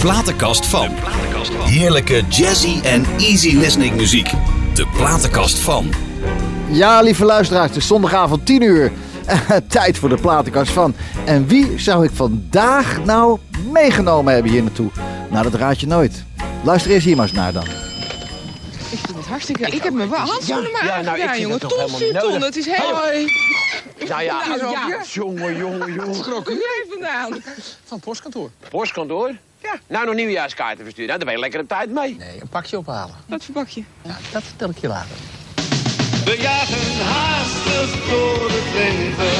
platenkast van. Heerlijke jazzy en easy listening muziek. De platenkast van. Ja, lieve luisteraars, het is zondagavond 10 uur. Tijd voor de platenkast van. En wie zou ik vandaag nou meegenomen hebben hier naartoe? Nou, dat raad je nooit. Luister eerst hier maar eens naar dan. Ik vind het hartstikke... Ik heb mijn handschoenen maar ja, nou, ik jongen. het toch helemaal Ton, Ton, nodig. het is heel... Hoi. Nou ja, Nou, ja. jongen, jongen, jongen. Schrok jij vandaan? Van het postkantoor. Postkantoor? Ja. Nou, nog nieuwjaarskaarten versturen. Nou, daar ben je lekker een tijd mee. Nee, een pakje ophalen. Wat voor bakje? Ja, dat vertel ik je later. We jagen haastig door het leven,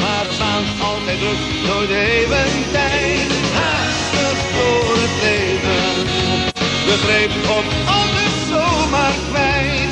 maar het maakt altijd druk, nooit even tijd. Haastig door het leven, we grepen op alles zomaar kwijt.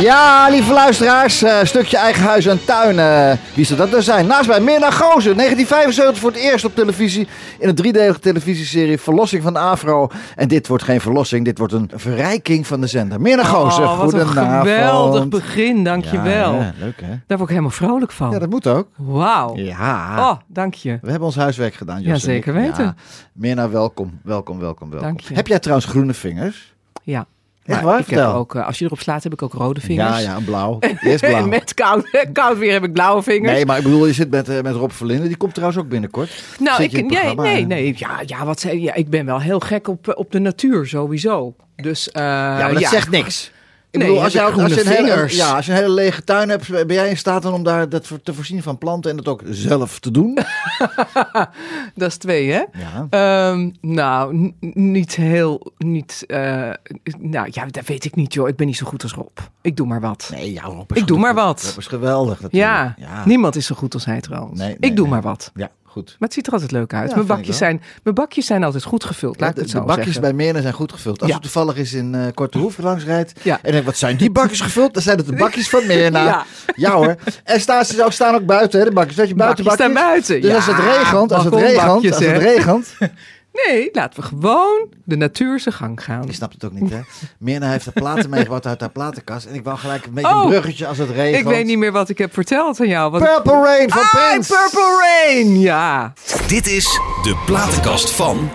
Ja, lieve luisteraars, eh, stukje eigen huis en tuin. eh, wie zou dat nou zijn? Naast mij, Mirna Gozer, 1975 voor het eerst op televisie. In een driedelige televisieserie Verlossing van Afro. En dit wordt geen verlossing, dit wordt een verrijking van de zender. Mirna Gozer, Oh, wat een geweldig begin, dankjewel. Ja, ja, leuk hè? Daar word ik helemaal vrolijk van. Ja, dat moet ook. Wauw. Ja. Oh, dank je. We hebben ons huiswerk gedaan, Jos Ja, zeker weten. Ja. Mirna, welkom, welkom, welkom, welkom. Dank je. Heb jij trouwens groene vingers? Ja. Echt Maar waar? ik heb ook, eh, als je erop slaat, heb ik ook rode vingers. Ja, ja, blauw. Eerst blauw. En met koud, koud weer heb ik blauwe vingers. Nee, maar ik bedoel, je zit met, eh, met Rob Verlinde. Die komt trouwens ook binnenkort. nou, ik, nee, nee, nee. Ja, ja, wat ja, ik ben wel heel gek op, eh, op de natuur, sowieso. Dus, Ja, maar dat zegt niks. Ik Nee, bedoel, als, je, als, je een hele, ja, als je een hele lege tuin hebt, ben jij in staat dan om daar dat te voorzien van planten en dat ook zelf te doen? Dat is twee, hè? Ja. Ehm, nou, niet heel, niet, eh, nou ja, dat weet ik niet, joh. Ik ben niet zo goed als Rob. Ik doe maar wat. Nee, ja, Rob is Ik doe maar wat. Rob is geweldig natuurlijk. Ja, ja. niemand is zo goed als hij trouwens. Nee, nee, ik doe nee. maar wat. Ja, goed. Maar het ziet er altijd leuk uit. Ja, mijn, bakjes zijn, mijn bakjes zijn altijd goed gevuld, laat ik de, het de zo bakjes zeggen. bij Meerne zijn goed gevuld. Als Ja. je toevallig eens in eh Korte Hoef langs rijdt Ja. en denkt, wat zijn die bakjes gevuld? Dan zijn het de bakjes van Meerna. Ja. Ja. hoor. En staan, ze ook- staan ook buiten, hè, de bakjes. Dat je buiten Bakjes staan buiten. Dus Ja, als het regent, als het regent, als het regent, Nee, laten we gewoon de natuur zijn gang gaan. Je snapt het ook niet, hè? Mirna heeft de platen meegebracht uit haar platenkast. En ik wou gelijk een beetje Oh, een bruggetje als het regent. Ik weet niet meer wat ik heb verteld aan jou. Wat Purple Rain van Ah, Prince. Purple Rain, ja. Dit is de platenkast van.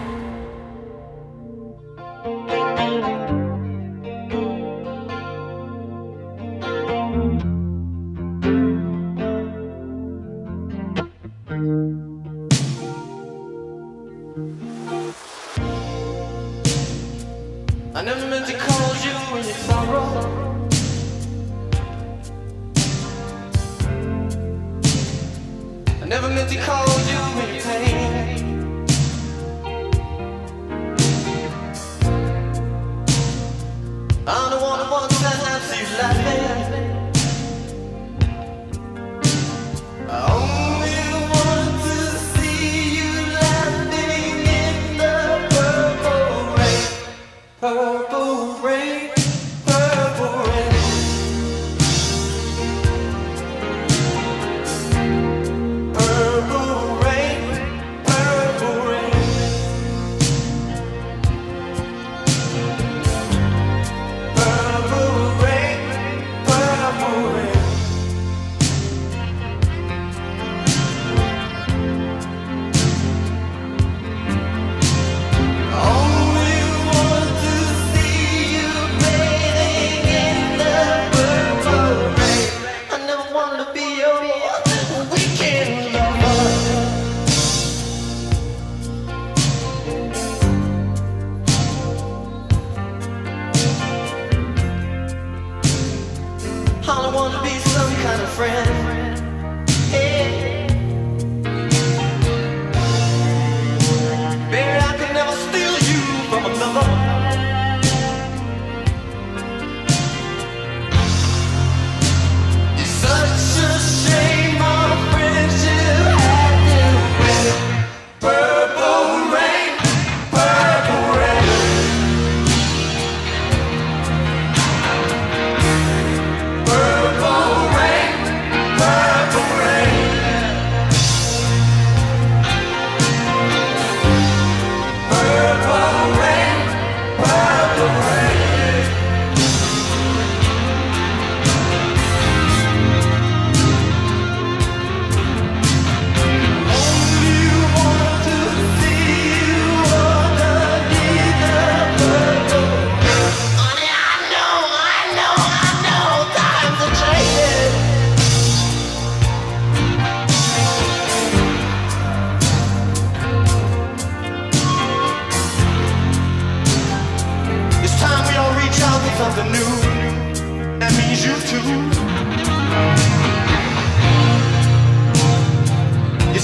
To call you. I never meant to call you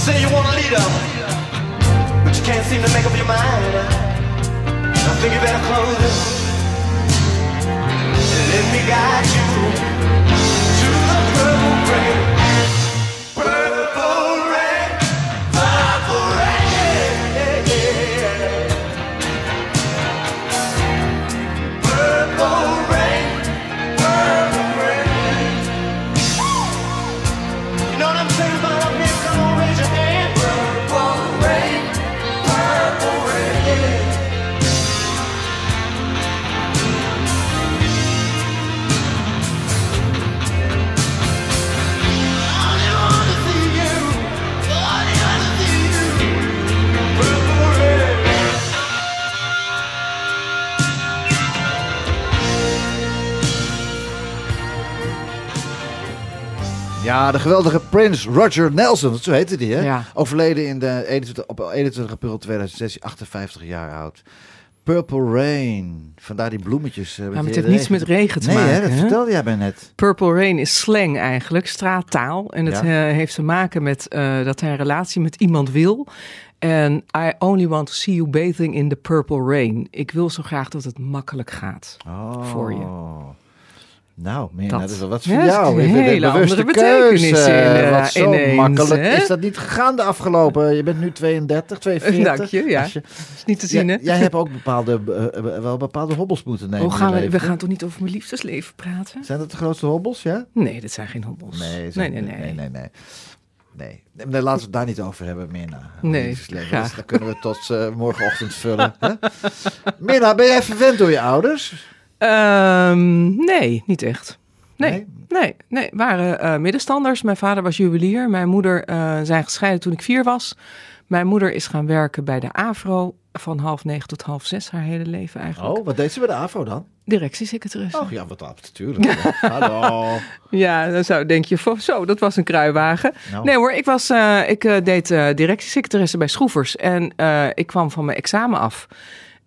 freedom, but you can't seem to make up your mind. I think you better close it. Let me guide you to the purple rain. Ja, de geweldige Prins Roger Nelson, zo heette die, hè? Ja. Overleden in de 21, op 21 april 2016, 58 jaar oud. Purple Rain, vandaar die bloemetjes. Ja, maar het heeft niets met regen te nee, maken. hè, dat hè? vertelde jij mij net. Purple Rain is slang eigenlijk, straattaal. En het Ja. eh, heeft te maken met eh, dat hij een relatie met iemand wil. En I only want to see you bathing in the purple rain. Ik wil zo graag dat het makkelijk gaat. Oh. Voor je. Nou, meer, Dat. dat is wel wat voor Ja, dat jou. een hele andere betekenis keuze. in, Wat zo ineens, makkelijk hè? is dat niet gegaan de afgelopen... Je bent nu 32, 42. Dank je, ja. Je- is niet te zien, hè? jij hebt ook bepaalde, eh, wel bepaalde hobbels moeten nemen. Oh, gaan we, we gaan toch niet over mijn liefdesleven praten? Zijn dat de grootste hobbels, ja? Nee, dit zijn geen hobbels. Nee, nee, nee, nee. nee, nee, nee. Nee, Nee, laten we het daar niet over hebben, Mirna. Nee, graag. Dus dat kunnen we tot morgenochtend vullen. Mirna, ben jij verwend door je ouders? Ehm, nee, niet echt. Nee, Nee? nee, nee. We waren eh, middenstanders. Mijn vader was juwelier. Mijn moeder eh, zijn gescheiden toen ik vier was. Mijn moeder is gaan werken bij de AVRO van half negen tot half zes haar hele leven eigenlijk. Oh, wat deed ze bij de AVO dan? Directiesecretaresse. Oh ja, wat dat natuurlijk. Hallo. Ja, dan zou denk je, zo, dat was een kruiwagen. Nou. Nee hoor, ik, was, eh, ik deed eh directiesecretaresse bij Schroevers. En ik kwam van mijn examen af.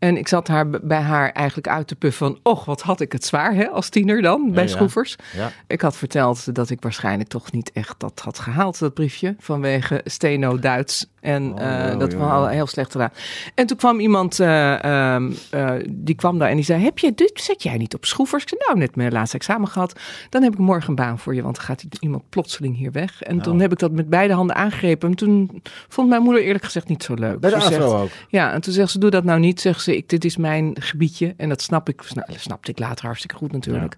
En ik zat haar, bij haar eigenlijk uit te puffen van... och, wat had ik het zwaar hè, als tiener dan, bij ja. Schroevers. Ja. Ik had verteld dat ik waarschijnlijk toch niet echt dat had gehaald, dat briefje. Vanwege steno-Duits. En Oh, eh, dat we hadden heel slecht gedaan. En toen kwam iemand, eh, ehm, eh, die kwam daar en die zei... Heb je, dit zet jij niet op Schroevers? Ik zei, nou, net mijn laatste examen gehad. Dan heb ik morgen een baan voor je, want dan gaat iemand plotseling hier weg. En Nou. toen heb ik dat met beide handen aangegrepen. En toen vond mijn moeder eerlijk gezegd niet zo leuk. Bij de Ze zegt- ook? ja, en toen zegt ze, doe dat nou niet. Zegt ze, ik, dit is mijn gebiedje. En dat snap ik, nou, dat snapte ik later hartstikke goed natuurlijk.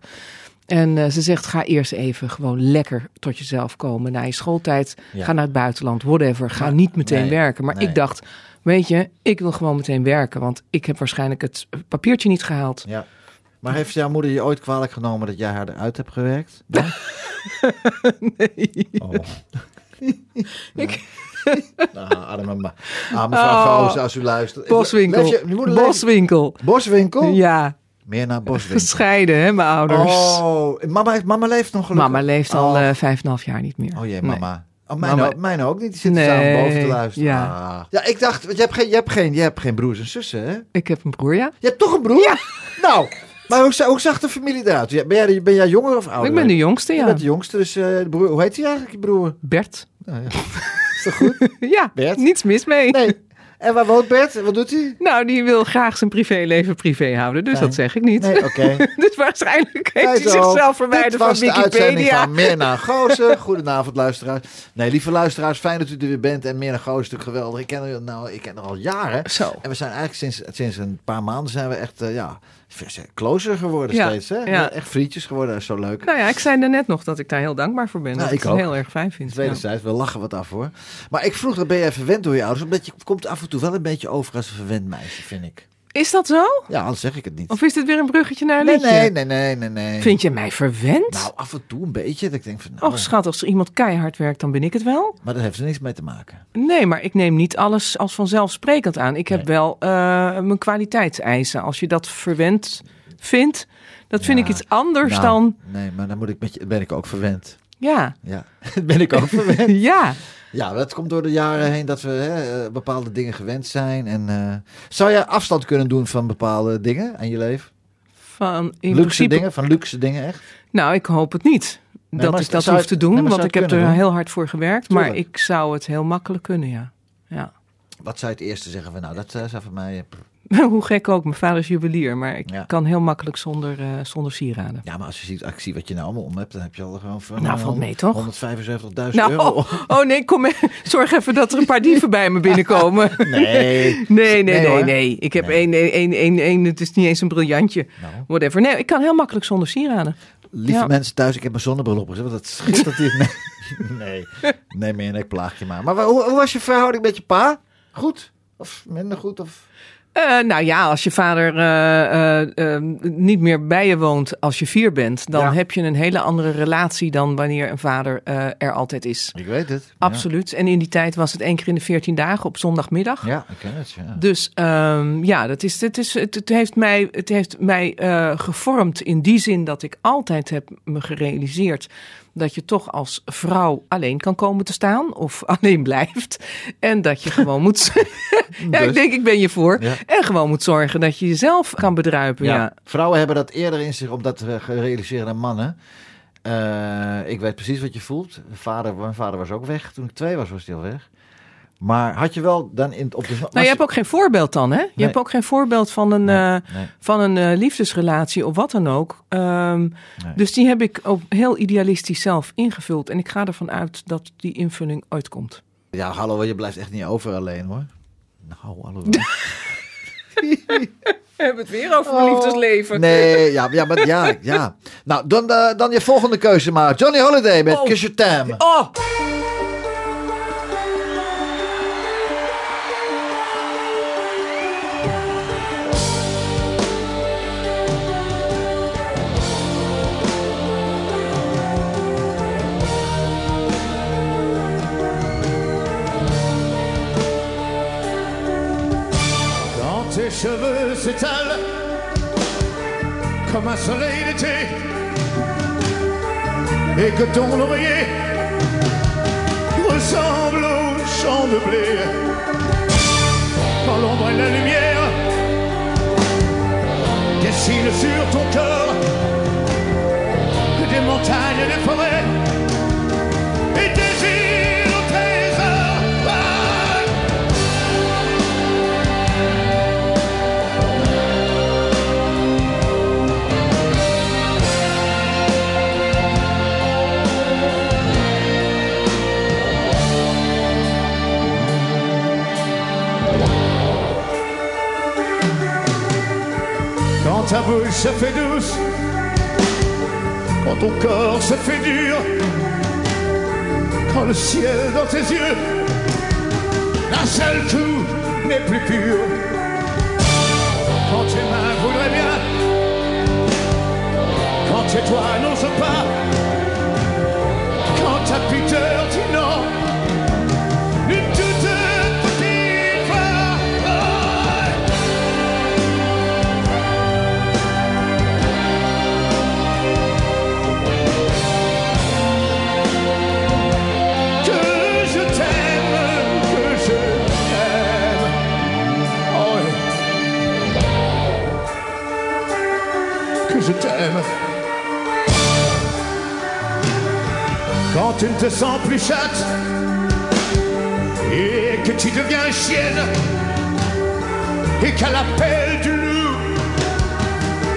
En eh, ze zegt, ga eerst even gewoon lekker tot jezelf komen. Na je schooltijd, Ja. ga naar het buitenland, whatever. Ga niet meteen nee, werken. Maar nee. ik dacht, weet je, ik wil gewoon meteen werken. Want ik heb waarschijnlijk het papiertje niet gehaald. Ja. Maar heeft jouw moeder je ooit kwalijk genomen dat jij haar eruit hebt gewerkt? Nee. Oh. ik... Nou, arme ma- ah, mevrouw Oh. Goos, als u luistert. Boswinkel. Je, je Boswinkel. Boswinkel? Ja, Meer naar Boswinkel. gescheiden hè, mijn ouders. Oh, mama, heeft- mama leeft nog gelukkig? Mama leeft al Oh. eh, vijf en een half jaar niet meer. Oh jee, Nee. mama. Oh, mijn, ook, mijn ook niet. Die zitten Nee, samen boven te luisteren. ja. Ah. ja, ik dacht, want je hebt, geen, je, hebt geen, je hebt geen broers en zussen, hè? Ik heb een broer, ja. Je hebt toch een broer? Ja. Nou, maar hoe, za- hoe zag de familie eruit? Ben jij, ben jij jonger of ouder? ik ben de jongste, Je ja. bent de jongste, dus eh, broer, hoe heet hij eigenlijk, je broer? Bert. Nou, ja. Goed? Ja, Bert? niets mis mee. Nee. En waar woont Bert? Wat doet hij? Nou, die wil graag zijn privéleven privé houden, dus Fijn. dat zeg ik niet. Nee, oké. dus waarschijnlijk heeft hij zichzelf verwijderd Dit van was de uitzending Wikipedia. van Mirna Goosen. Goedenavond, luisteraars. Nee, lieve luisteraars, fijn dat u er weer bent. En Mirna Goosen is natuurlijk geweldig. Ik ken haar, nou, ik ken haar al jaren. Zo. En we zijn eigenlijk sinds, sinds een paar maanden zijn we echt, eh, ja, closer geworden Ja, steeds. Hè? ja. Echt vriendjes geworden, dat is zo leuk. Nou ja, ik zei net nog dat ik daar heel dankbaar voor ben. Nou, dat ik het ook. heel erg fijn vind. Ja. Wederzijds, we lachen wat af hoor. Maar ik vroeg, dat ben jij verwend door je ouders? Omdat je komt af en toe wel een beetje over als een verwend meisje, vind ik. Is dat zo? Ja, anders zeg ik het niet. Of is dit weer een bruggetje naar een Nee, liedje? nee, nee, nee, nee, nee. Vind je mij verwend? Nou, af en toe een beetje. Dat ik denk van, nou, Och schat, als er iemand keihard werkt, dan ben ik het wel. maar dat heeft er niks mee te maken. Nee, maar ik neem niet alles als vanzelfsprekend aan. Ik heb Nee. wel eh, mijn kwaliteitseisen. Als je dat verwend vindt, dat vind ik iets anders Nou, dan... Nee, maar dan moet ik met je, ben ik ook verwend. Ja, Ja, ben ik ook verwend. ja. Ja, dat komt door de jaren heen dat we hè, eh, bepaalde dingen gewend zijn. En eh, zou jij afstand kunnen doen van bepaalde dingen aan je leven? Van in luxe principe, dingen, van luxe dingen echt? Nou, ik hoop het niet. Nee, dat ik dat hoef het- te doen, nee, want ik heb er doen? heel hard voor gewerkt. Maar ik zou het heel makkelijk kunnen, ja. Ja. Wat zou je het eerste zeggen van, nou, dat eh, zou voor mij... Hoe gek ook, mijn vader is juwelier, maar ik Ja. kan heel makkelijk zonder, eh, zonder sieraden. Ja, maar als je ziet, ik zie wat je nou allemaal om hebt, dan heb je al gewoon van... Nou, eh, valt mee, toch? 175.000 Nou, euro. oh, oh nee, kom mee. Zorg even dat er een paar dieven bij me binnenkomen. Nee. Nee, nee, nee, nee. Ik heb één, één, één, één, het is niet eens een briljantje. Nou. Whatever. Nee, ik kan heel makkelijk zonder sieraden. Lieve Ja. mensen thuis, ik heb mijn zonnebril opgezet, want dat schittert hier. Nee, nee, nee meer, nee, ik plaag je maar. Maar hoe, hoe was je verhouding met je pa? Goed? Of minder goed? Of... Eh, nou ja, als je vader eh, eh, niet meer bij je woont als je vier bent, dan Ja. heb je een hele andere relatie dan wanneer een vader er altijd is. Ik weet het. Absoluut. En in die tijd was het één keer in de veertien dagen op zondagmiddag. Ja, ik ken het. Ja. Dus ehm, ja, dat is, het, is, het, het heeft mij, het heeft mij gevormd in die zin dat ik altijd heb me gerealiseerd dat je toch als vrouw alleen kan komen te staan of alleen blijft. En dat je gewoon moet. ja, Dus. ik denk, ik ben je voor. Ja. En gewoon moet zorgen dat je jezelf kan bedruipen. Ja. Ja. Vrouwen hebben dat eerder in zich om dat te realiseren dan mannen. Eh, ik weet precies wat je voelt. Vader, mijn vader was ook weg. Toen ik twee was, was hij al weg. Maar had je wel dan in, op de... Nou, je hebt ook geen voorbeeld dan, hè? Je Nee. hebt ook geen voorbeeld van een, Nee, eh, nee. van een eh, liefdesrelatie of wat dan ook. Ehm. Dus die heb ik ook heel idealistisch zelf ingevuld. En ik ga ervan uit dat die invulling ooit komt. Ja, hallo, je blijft echt niet over alleen hoor. Nou, hallo. We hebben het weer over mijn liefdesleven. Oh. Nee, ja, ja, maar ja, ja. Nou, dan, eh, dan je volgende keuze maar. Johnny Holiday met Oh. Kiss Your Tam. Oh! Cheveux s'étalent comme un soleil d'été et que ton oreiller ressemble au champ de blé. Quand l'ombre et la lumière dessinent sur ton corps des montagnes et des forêts se fait douce, quand ton corps se fait dur, quand le ciel dans tes yeux, d'un seul coup n'est plus pur. Quand tes mains voudraient bien, quand tes doigts n'osent pas, tu ne te sens plus chatte et que tu deviens chienne et qu'à l'appel du loup,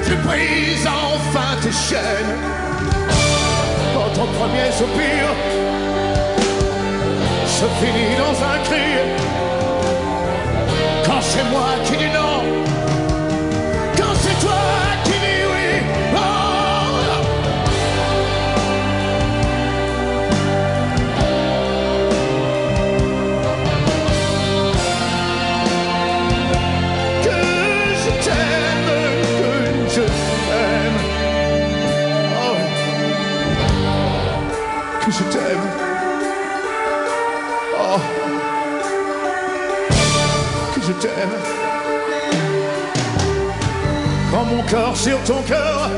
tu brises enfin tes chaînes. Quand ton premier soupir se finit dans un cri. Quand c'est moi qui dis non, sur ton cœur,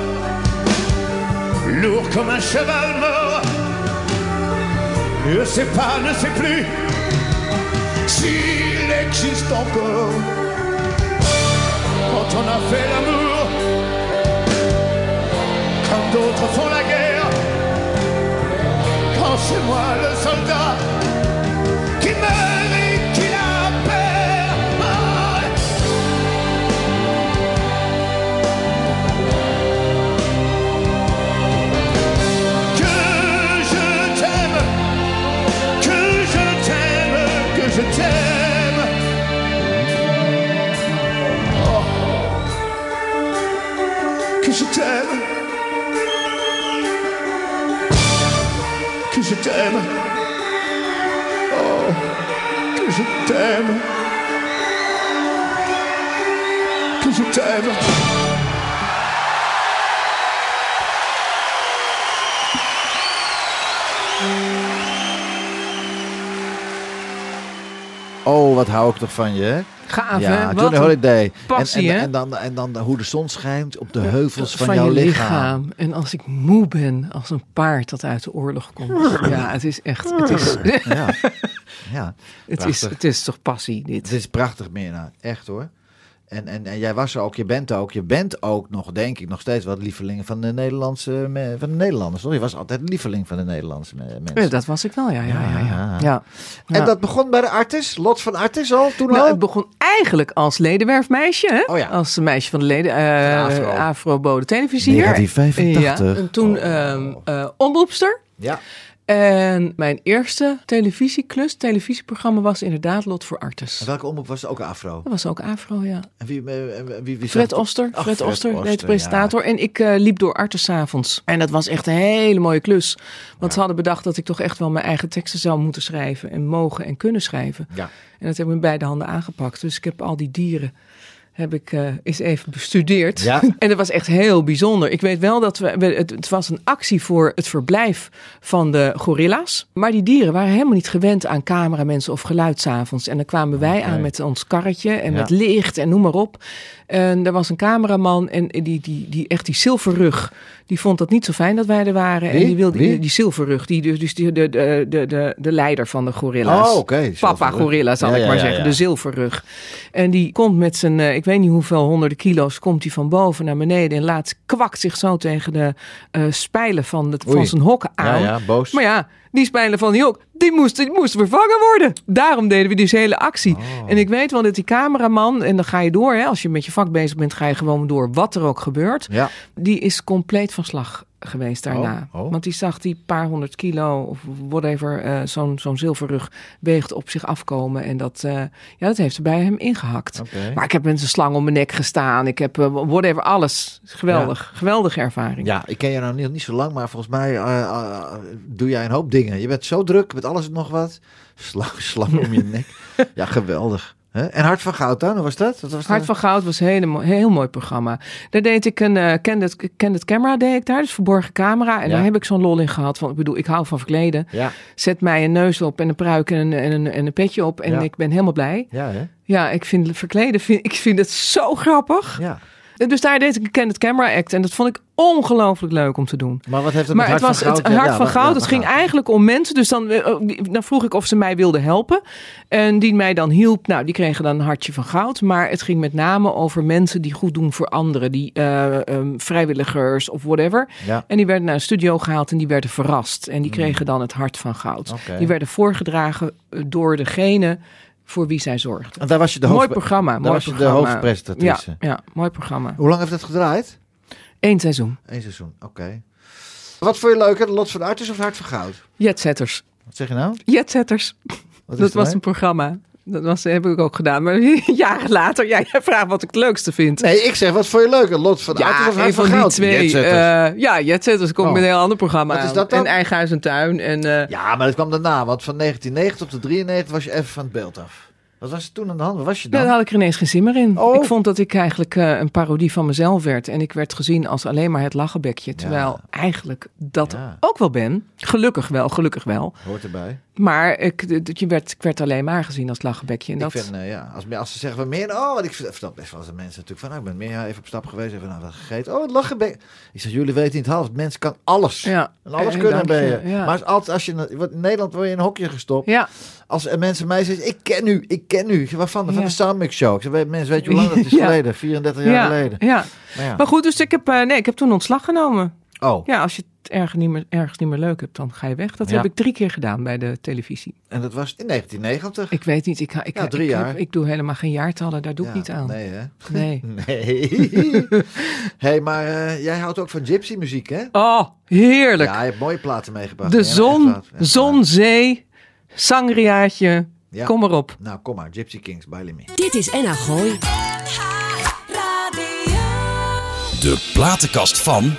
lourd comme un cheval mort, ne sait pas, ne sait plus s'il existe encore. Quand on a fait l'amour, comme d'autres font la guerre, quand c'est moi le soldat je t'aime. Que je t'aime. Oh, wat hou ik toch van je, hè? Gaaf, ja, hè? Wat een Holiday. passie, en, en, hè? en, dan, en dan hoe de zon schijnt op de heuvels van, van jouw lichaam. En als ik moe ben, als een paard dat uit de oorlog komt. Ja, het is echt. Het is, Ja, ja. het is, het is toch passie, dit? Het is prachtig, Mirna. Echt hoor. En, en, en jij was er ook, je bent ook, je bent ook nog, denk ik, nog steeds wat lieveling van de Nederlandse, van de Nederlanders. Toch? Je was altijd lieveling van de Nederlandse me- mensen. Ja, dat was ik wel, ja. ja, ja, ja. Ja. En dat begon bij de Artis, Lot van Artis al, toen Nou, al? het begon eigenlijk als ledenwerfmeisje, hè? Oh ja. Als meisje van de leden, eh Van Afro. Afro Bode Televisie hier. 1985. Ja, en toen ehm eh, omroepster. Ja. En mijn eerste televisieklus, televisieprogramma was inderdaad Lot voor Artes. En welke omroep was het? Ook Afro. Dat was ook Afro, ja. En wie, eh, eh, wie, wie Fred Oster, Ach, Fred, Oster, deed de ja. presentator. En ik eh, liep door Artes 's avonds. En dat was echt een hele mooie klus. Want ze hadden bedacht dat ik toch echt wel mijn eigen teksten zou moeten schrijven. En mogen en kunnen schrijven. Ja. En dat heb ik met beide handen aangepakt. Dus ik heb al die dieren heb ik eh, eens even bestudeerd. Ja. En dat was echt heel bijzonder. Ik weet wel dat we, het, het was een actie voor het verblijf van de gorilla's. Maar die dieren waren helemaal niet gewend aan cameramensen of geluid 's avonds. En dan kwamen wij aan met ons karretje en Ja. met licht en noem maar op. En er was een cameraman en die, die, die echt die zilverrug, die vond dat niet zo fijn dat wij er waren. Wie? En die wilde Wie? die, zilverrug, die, dus dus die, de, de, de, de, de leider van de gorilla's. Oh, oké. Papa gorilla zal Ja, ik maar ja, zeggen, de zilverrug. En die komt met zijn, eh, ik weet niet hoeveel honderden kilo's, komt hij van boven naar beneden en laat kwakt zich zo tegen de eh, spijlen van, de, van zijn hokken aan. ja, boos. Maar ja, die spijlen van die hok, die moesten, die moesten vervangen worden. Daarom deden we deze hele actie. Oh. En ik weet wel dat die cameraman, en dan ga je door, hè, als je met je vak bezig bent, ga je gewoon door wat er ook gebeurt. Ja. Die is compleet van slag geweest daarna. Oh, oh. Want die zag die paar honderd kilo of whatever, eh, zo'n zo'n zilverrug weegt op zich afkomen. En dat, eh, ja, dat heeft er bij hem ingehakt. Maar ik heb met een slang om mijn nek gestaan. Ik heb eh, whatever, alles. Geweldig. Geweldige ervaring. Ja, ik ken je nou niet, niet zo lang, maar volgens mij doe jij een hoop dingen. Je bent zo druk met alles en nog wat. Slang, slang om je nek. Ja, geweldig. En Hart van Goud dan, hoe was dat? Wat was Hart van Goud was een hele heel mooi programma. Daar deed ik een uh, candid, candid camera, deed ik daar, dus verborgen camera. En Ja. daar heb ik zo'n lol in gehad. Want ik bedoel, ik hou van verkleden. Ja, Zet mij een neus op en een pruik en een, en een, en een petje op. En Ja. ik ben helemaal blij. ja, hè? Ja, ik vind verkleden, vind, ik vind het zo grappig. Ja. Dus daar deed ik een candid camera act. En dat vond ik ongelooflijk leuk om te doen. Maar wat heeft het Maar met het Hart was van het Goud? hart Ja, van goud. ja, het ging goud. eigenlijk om mensen. Dus dan, eh, die- dan vroeg ik of ze mij wilden helpen. En die mij dan hielp. Nou, die kregen dan een hartje van goud. Maar het ging met name over mensen die goed doen voor anderen. Die eh, ehm, vrijwilligers of whatever. Ja. En die werden naar een studio gehaald en die werden verrast. En die kregen dan het hart van goud. Die werden voorgedragen eh, door degene voor wie zij zorgden. En daar was je de mooi hoofd... programma. daar Mooi was je de hoofdpresentatrice. Ja, ja, mooi programma. Hoe lang heeft dat gedraaid? Eén seizoen. Eén seizoen, oké. Wat vond je leuker, Lot van Artis of Hart van Goud? Jetsetters. Wat zeg je nou? Jetsetters. Dat was een programma. Dat was, heb ik ook gedaan. Maar jaren later, ja, jij vraagt wat ik het leukste vind. Nee, ik zeg, wat vond je leuker, Lot van Ja, of Hart een van, van die Goud? twee. Jetsetters. eh, ja, Jetsetters komt Oh. met een heel ander programma. Wat is aan. dat dan? En Eigen Huis en Tuin. En, eh, Ja, maar dat kwam daarna, want van 1990 tot 93 was je even van het beeld af. Wat was er toen aan de hand? Was je dan? Daar had ik er ineens geen zin meer in. Oh. Ik vond dat ik eigenlijk eh, een parodie van mezelf werd. En ik werd gezien als alleen maar het lachenbekje. Terwijl eigenlijk dat Ja. ook wel ben. Gelukkig wel, gelukkig wel. Hoort erbij. Maar ik, je werd, ik werd alleen maar gezien als lachenbekje. En dat, Ik vind, ja, als, als ze zeggen van meer, oh, wat ik vertel best wel eens aan mensen natuurlijk van, nou, ik ben meer even op stap geweest, even nou, wat gegeten. Oh, het lachen. Ik zeg, jullie weten niet half, het mens kan alles. ja. En alles kunnen ben je. je. Ja. Maar als, altijd als je in Nederland word je in een hokje gestopt. ja. Als er mensen mij zeggen, ik ken u, ik ken u. Waarvan? Van Ja. de Soundmix Show. Ik zeg, mensen, weet je hoe lang dat is Ja. geleden? 34 jaar ja. geleden. Ja. Maar ja. Maar goed, dus ik heb, eh, nee, ik heb toen ontslag genomen. Oh, Ja, als je het ergens niet, meer, ergens niet meer leuk hebt, dan ga je weg. Dat heb ik drie keer gedaan bij de televisie. en dat was in 1990. Ik weet niet, ik, ga- ik, drie ik, jaar. heb- ik doe helemaal geen jaartallen, daar doe ik niet aan. Nee, hè? Nee. Nee. hey, maar eh, jij houdt ook van gypsy muziek, hè? Oh, heerlijk. Ja, je hebt mooie platen meegebracht. de zon, zon, zee, sangriaatje. Ja. Kom maar op. Nou, kom maar. Gypsy Kings, Bailey Me. Dit is NH Gooi. De platenkast van.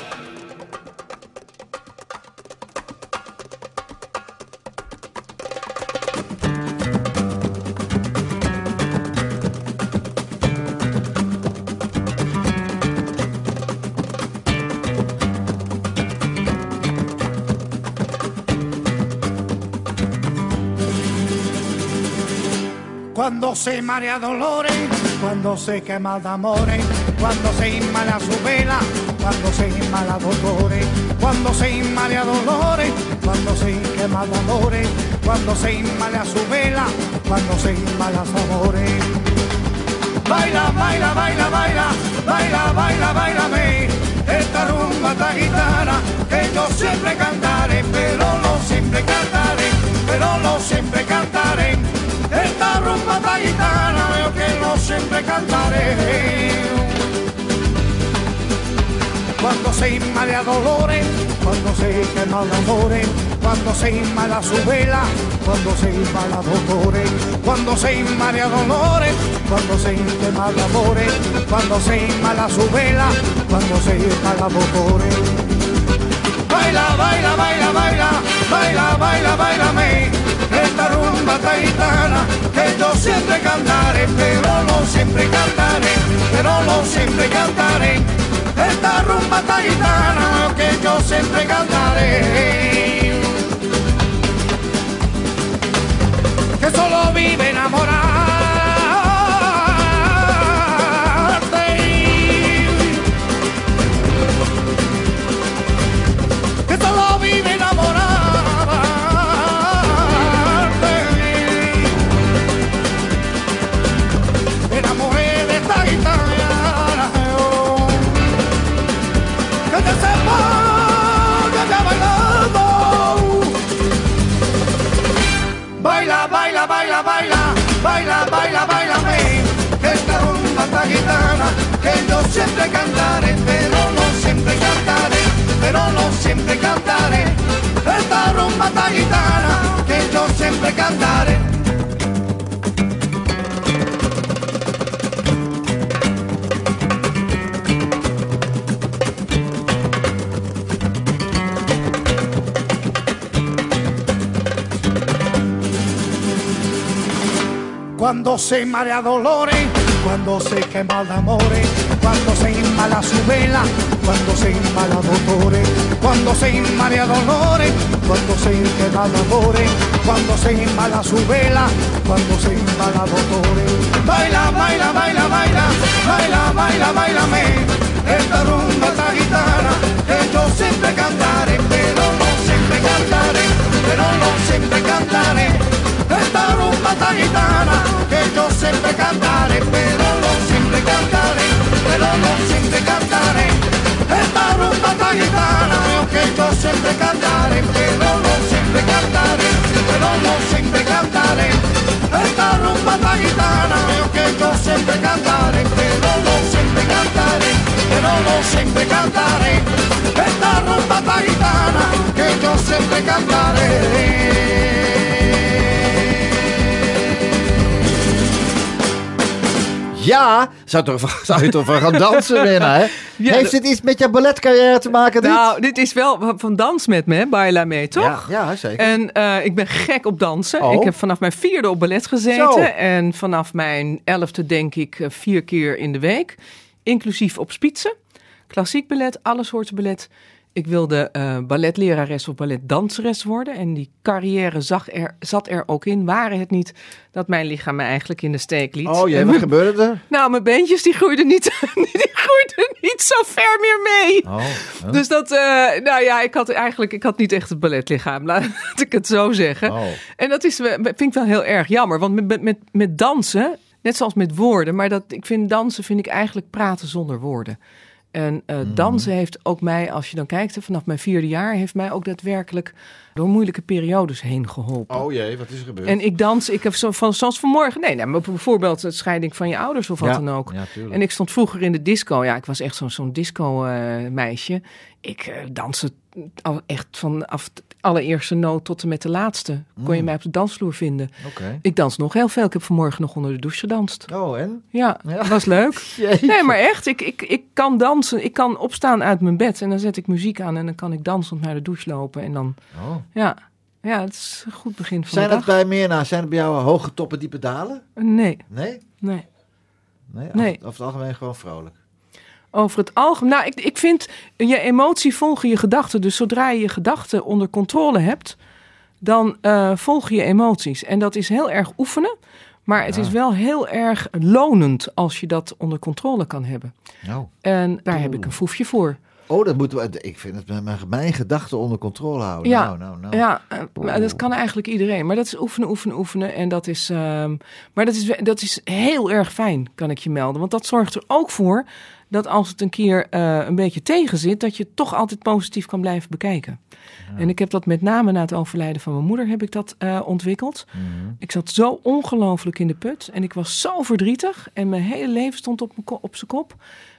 Cuando se marea dolores, cuando se quema de amores, cuando se inmala su vela, cuando se inmala dolores, cuando se inmala dolores, cuando se quema de amores, cuando se inmala su vela, cuando se inmala amores. Baila, baila, baila, baila, baila, baila, bailame, esta rumba, esta guitarra, que yo siempre cantaré, pero no siempre cantaré, pero no siempre cantaré. Esta rumba guitarra, veo que no siempre cantaré. Cuando se inmala dolores, cuando se quema de amores, cuando se inmala su vela, cuando se inmala dolores, cuando se inmala dolores, cuando se quema de amores, cuando se inmala su vela, cuando se inmala dolores. Baila, baila, baila, baila, baila, baila, bailame, esta rumba taitana que yo siempre cantaré, pero no siempre cantaré, pero no siempre cantaré. Esta rumba taitana que yo siempre cantaré. Que solo vive enamorarte. Cantaré, pero no siempre cantaré, pero no siempre cantaré. Esta rumba, gitana, que yo siempre cantaré. Cuando se marea dolores, cuando se quema cuando se inmala su vela, cuando se inmala dolores, cuando se inmala dolores, cuando se de amores, cuando se inmala su vela, cuando se inmala dolores. Baila, baila, baila, baila, baila, baila, bailame, esta rumba, devo sempre cantare, però non sempre cantare, però non sempre cantare. Esta rumba gitana io che devo sempre cantare, però non sempre cantare, però non sempre cantare. Esta rumba gitana che devo sempre cantare. Ja, zou, toch, zou je toch van gaan dansen winnen, hè? Ja, Heeft dit iets met je balletcarrière te maken? dit? Nou, dit is wel van dans met me, hè, Baila mee, toch? ja, ja, zeker. En eh, ik ben gek op dansen. Oh. Ik heb vanaf mijn vierde op ballet gezeten. Zo. En vanaf mijn elfde denk ik eh, vier keer in de week. Inclusief op spitsen. Klassiek ballet, alle soorten ballet. Ik wilde eh, balletlerares of balletdanseres worden. En die carrière zag er, zat er ook in. Waren het niet dat mijn lichaam me eigenlijk in de steek liet. Oh jee, wat gebeurde er? nou, mijn beentjes die groeiden niet, die groeiden niet zo ver meer mee. Oh, Dus dat, eh, nou ja, ik had eigenlijk, ik had niet echt het balletlichaam, laat ik het zo zeggen. Oh. En dat is, eh, vind ik wel heel erg jammer, want met, met, met dansen, net zoals met woorden, maar dat, ik vind dansen, vind ik eigenlijk praten zonder woorden. En eh, Mhm. dansen heeft ook mij, als je dan kijkt, vanaf mijn vierde jaar, heeft mij ook daadwerkelijk door moeilijke periodes heen geholpen. oh jee, wat is er gebeurd? En ik dans, ik heb zo van, zoals vanmorgen, nee, nee, maar bijvoorbeeld de scheiding van je ouders of wat Ja, dan ook. ja, en ik stond vroeger in de disco, ja, ik was echt zo'n zo'n disco eh, meisje. Ik eh danste al echt vanaf het allereerste noot tot en met de laatste kon je Mm. mij op de dansvloer vinden. Ik dans nog heel veel. Ik heb vanmorgen nog onder de douche gedanst. Oh, en? Ja, Ja. was leuk. Nee, maar echt, ik, ik, ik kan dansen. Ik kan opstaan uit mijn bed en dan zet ik muziek aan en dan kan ik dansend naar de douche lopen. En dan, Oh. ja, ja het is een goed begin van Zijn de dat dag. bij Mirna, zijn het bij jou hoge toppen, diepe dalen? Nee, Nee? nee. Nee? Over- Nee. Over het algemeen gewoon vrolijk. Over het algemeen. Nou, ik, ik vind je emotie volgen je gedachten. Dus zodra je je gedachten onder controle hebt, dan eh volg je emoties. En dat is heel erg oefenen. Maar het is wel heel erg lonend als je dat onder controle kan hebben. Nou. En daar heb ik een foefje voor. Oh, dat moeten we. Ik vind het mijn, mijn, mijn gedachten onder controle houden. Ja, Nou, nou, nou. ja eh, maar dat kan eigenlijk iedereen. Maar dat is oefenen, oefenen, oefenen. En dat is, ehm, maar dat is, dat is heel erg fijn, kan ik je melden. Want dat zorgt er ook voor dat als het een keer eh, een beetje tegen zit, dat je het toch altijd positief kan blijven bekijken. En ik heb dat met name na het overlijden van mijn moeder heb ik dat eh, ontwikkeld. Mhm. Ik zat zo ongelooflijk in de put en ik was zo verdrietig en mijn hele leven stond op, ko- op zijn kop.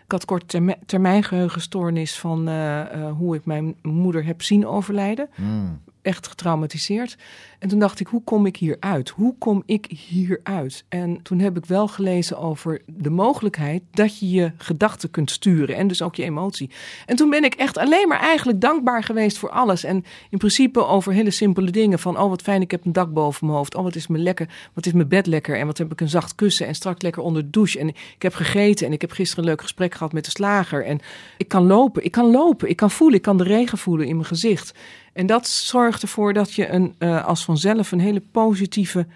Ik had kort termi- termijn geheugenstoornis van eh, hoe ik mijn moeder heb zien overlijden. Mm. Echt getraumatiseerd. En toen dacht ik, hoe kom ik hier uit? Hoe kom ik hier uit? En toen heb ik wel gelezen over de mogelijkheid dat je je gedachten kunt sturen en dus ook je emotie. En toen ben ik echt alleen maar eigenlijk dankbaar geweest voor alles. En in principe over hele simpele dingen van, oh wat fijn, ik heb een dak boven mijn hoofd. Oh wat is me lekker, wat is mijn bed lekker en wat heb ik een zacht kussen en straks lekker onder de douche. En ik heb gegeten en ik heb gisteren een leuk gesprek gehad met de slager. En ik kan lopen, ik kan lopen, ik kan voelen, ik kan de regen voelen in mijn gezicht. En dat zorgt ervoor dat je een, eh, als vanzelf een hele positieve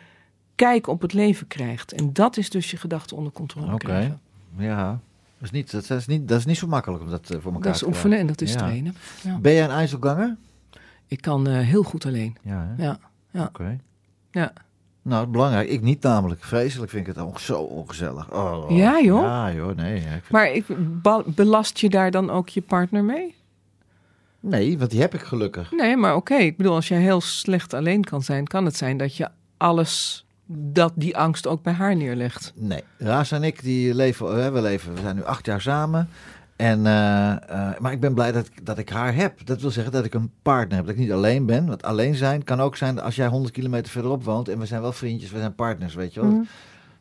kijk op het leven krijgt. En dat is dus je gedachten onder controle Oké. krijgen. Ja. Dat is, niet, dat, is niet, dat is niet zo makkelijk om dat eh, voor elkaar Dat is te krijgen. oefenen en dat is Ja. trainen. Ja. Ben jij een IJsselganger? Ik kan eh, heel goed alleen. Ja, hè? Ja, ja, Oké. ja. Nou, belangrijk. Ik niet namelijk. Vreselijk vind ik het ook zo ongezellig. Oh, Ja, joh? Ja, joh. Nee. ja, ik vind- Maar ik, belast je daar dan ook je partner mee? Nee, want die heb ik gelukkig. Nee, maar oké. Ik bedoel, als jij heel slecht alleen kan zijn, kan het zijn dat je alles, dat die angst ook bij haar neerlegt. Nee. Raas en ik, die leven, we leven, we zijn nu acht jaar samen. En, eh, eh, maar ik ben blij dat, ik- dat ik haar heb. Dat wil zeggen dat ik een partner heb. Dat ik niet alleen ben. Want alleen zijn kan ook zijn als jij 100 kilometer verderop woont. En we zijn wel vriendjes, we zijn partners, weet je wel. Mhm.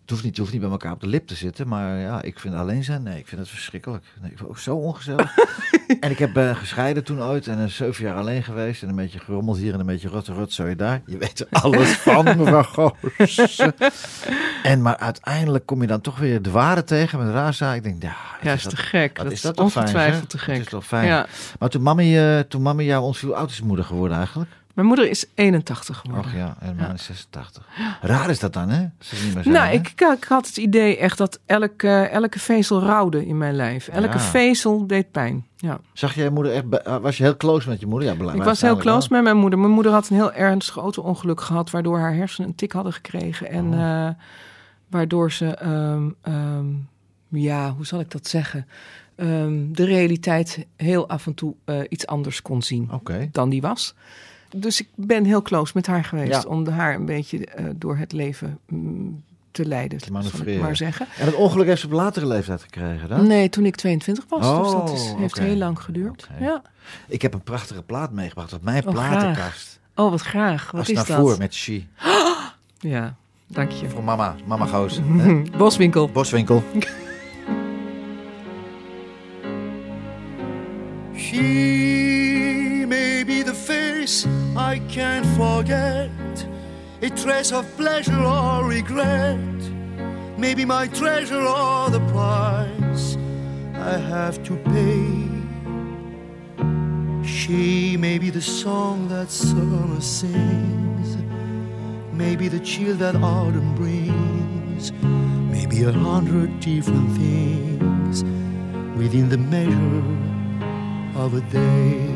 Het, hoeft niet, het hoeft niet bij elkaar op de lip te zitten. Maar ja, ik vind alleen zijn, nee, ik vind het verschrikkelijk. Nee, ik vind ook zo ongezellig. en ik heb eh, gescheiden toen ooit. En een zeven jaar alleen geweest. En een beetje gerommeld hier en een beetje rotte rotzooi daar. Je weet er alles van, mevrouw Goos. En maar uiteindelijk kom je dan toch weer de waarde tegen met Raza. Ik denk, ja, is te gek. Dat is dat fijn, ongetwijfeld hè? te Dat gek. is toch fijn. Ja. Maar toen mami, eh, toen mami jou ontviel, oud is moeder geworden eigenlijk? Mijn moeder is 81 geworden. Och ja, en Ja. man is 86. Raar is dat dan, hè? Ze niet meer Nou, ik, ik had het idee echt dat elke, elke vezel rouwde in mijn lijf. Elke Ja. vezel deed pijn. Ja. Zag jij moeder echt, eh, was je heel close met je moeder? Ja, bela- Ik was heel close met mijn moeder. Mijn moeder had een heel ernstig auto-ongeluk gehad, waardoor haar hersenen een tik hadden gekregen. En Oh. eh, waardoor ze, ehm, ehm, ja, hoe zal ik dat zeggen? Ehm, de realiteit heel af en toe eh, iets anders kon zien dan die was. Dus ik ben heel close met haar geweest Ja. om haar een beetje eh, door het leven mm, te leiden, zal ik manoeuvreren. maar zeggen. En het ongeluk heeft ze op latere leeftijd gekregen, dan? Nee, toen ik 22 was. dus dat is, Oh, heeft oké. heel lang geduurd. Ja. Ik heb een prachtige plaat meegebracht op mijn Oh, platenkast. Oh, wat graag. Wat Als is naar dat? voor met She. Ja, dank je. Voor mama, mama Goos. Boswinkel. Boswinkel. She may be the face I can't forget, a trace of pleasure or regret, maybe my treasure or the price I have to pay. She may be the song that summer sings, maybe the chill that autumn brings, maybe a hundred different things within the measure of a day.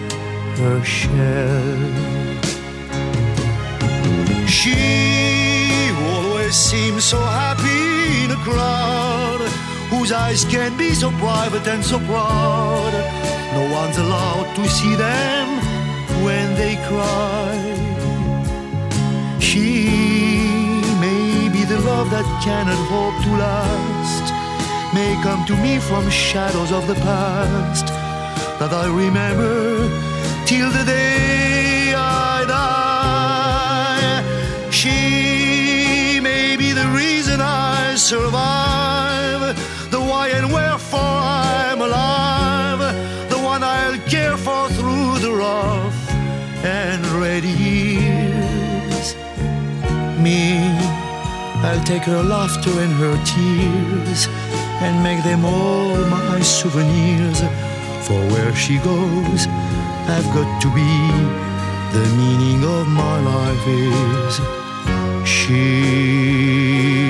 She always seems so happy in a crowd whose eyes can be so private and so proud. No one's allowed to see them when they cry. She may be the love that cannot hope to last, may come to me from shadows of the past that I remember till the day I die. She may be the reason I survive, the why and wherefore I'm alive, the one I'll care for through the rough and ready years. Me, I'll take her laughter and her tears and make them all my souvenirs. For where she goes, I've got to be. The meaning of my life is she.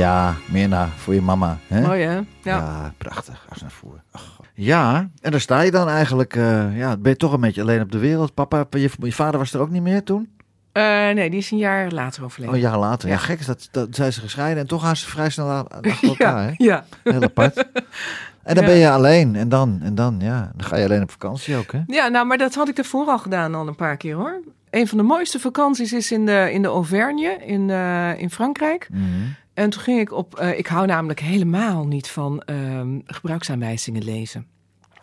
Ja, Mirna, voor je mama. Hè? Mooi hè? Ja. Ja, prachtig. Als naar voren. Ja, en daar sta je dan eigenlijk. eh, ja, ben je toch een beetje alleen op de wereld. Papa, je, je vader was er ook niet meer toen? Eh, nee, die is een jaar later overleden. Oh, een jaar later. Ja, Ja. gek is dat, dat zijn ze gescheiden en toch gaan ze vrij snel a- achter elkaar. hè? ja. Heel apart. En dan Ja. ben je alleen. En dan, en dan, ja, dan ga je alleen op vakantie ook, hè? Ja, nou, maar dat had ik ervoor al gedaan al een paar keer hoor. Een van de mooiste vakanties is in de, in de Auvergne in, eh, in Frankrijk. Mhm. En toen ging ik op. eh, ik hou namelijk helemaal niet van ehm, gebruiksaanwijzingen lezen.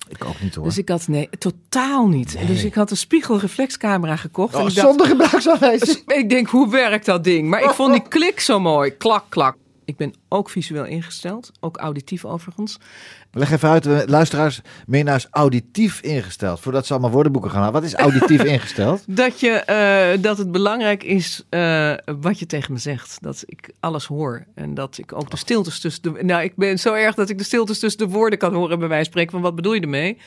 Ik ook niet hoor. Dus ik had nee, totaal niet. Nee. Dus ik had een spiegelreflexcamera gekocht. en Oh, ik dacht, zonder gebruiksaanwijzing. ik denk, hoe werkt dat ding? Maar ik vond die klik zo mooi. Klak, klak. Ik ben ook visueel ingesteld, ook auditief overigens. Leg even uit, eh, luisteraars, Mirna is auditief ingesteld. Voordat ze allemaal woordenboeken gaan halen. Wat is auditief ingesteld? Dat, je, eh, dat het belangrijk is eh, wat je tegen me zegt. Dat ik alles hoor. En dat ik ook de stiltes tussen de... Nou, ik ben zo erg dat ik de stiltes tussen de woorden kan horen bij wijze van spreken. Van wat bedoel je ermee?